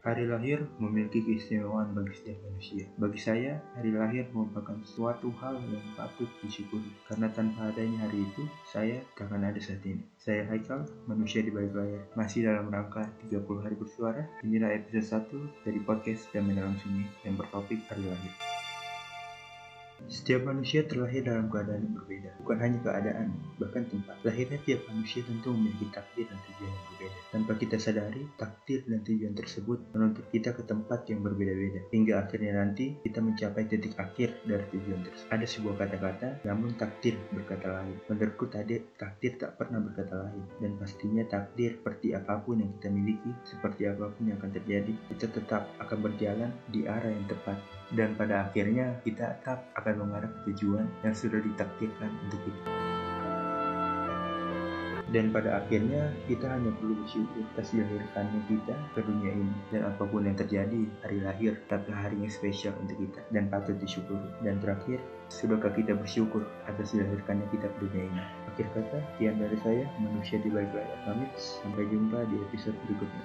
Hari lahir memiliki keistimewaan bagi setiap manusia. Bagi saya, hari lahir merupakan suatu hal yang patut disyukuri. Karena tanpa adanya hari itu, saya tak akan ada saat ini. Saya Haikal, manusia di balik layar. Masih dalam rangka 30 hari bersuara, inilah episode 1 dari podcast Damai Dalam Sunyi yang bertopik hari lahir. Setiap manusia terlahir dalam keadaan yang berbeda, bukan hanya keadaan, bahkan tempat. Lahirnya tiap manusia tentu memiliki takdir dan tujuan. Tanpa kita sadari, takdir dan tujuan tersebut menuntut kita ke tempat yang berbeda-beda. Hingga akhirnya nanti kita mencapai titik akhir dari tujuan tersebut. Ada sebuah kata-kata, namun takdir berkata lain. Menurutku tadi, takdir tak pernah berkata lain. Dan pastinya takdir seperti apa pun yang kita miliki, seperti apa pun yang akan terjadi, kita tetap akan berjalan di arah yang tepat dan pada akhirnya kita tetap akan mengarah ke tujuan yang sudah ditakdirkan untuk kita. Dan pada akhirnya kita hanya perlu bersyukur atas dilahirkannya kita ke dunia ini dan apa pun yang terjadi hari lahir adalah hari yang spesial untuk kita dan patut disyukuri. Dan terakhir, sudahkah kita bersyukur atas dilahirkannya kita ke dunia ini? Akhir kata, sekian dari saya, manusia di balik layar. Pamit, sampai jumpa di episode berikutnya.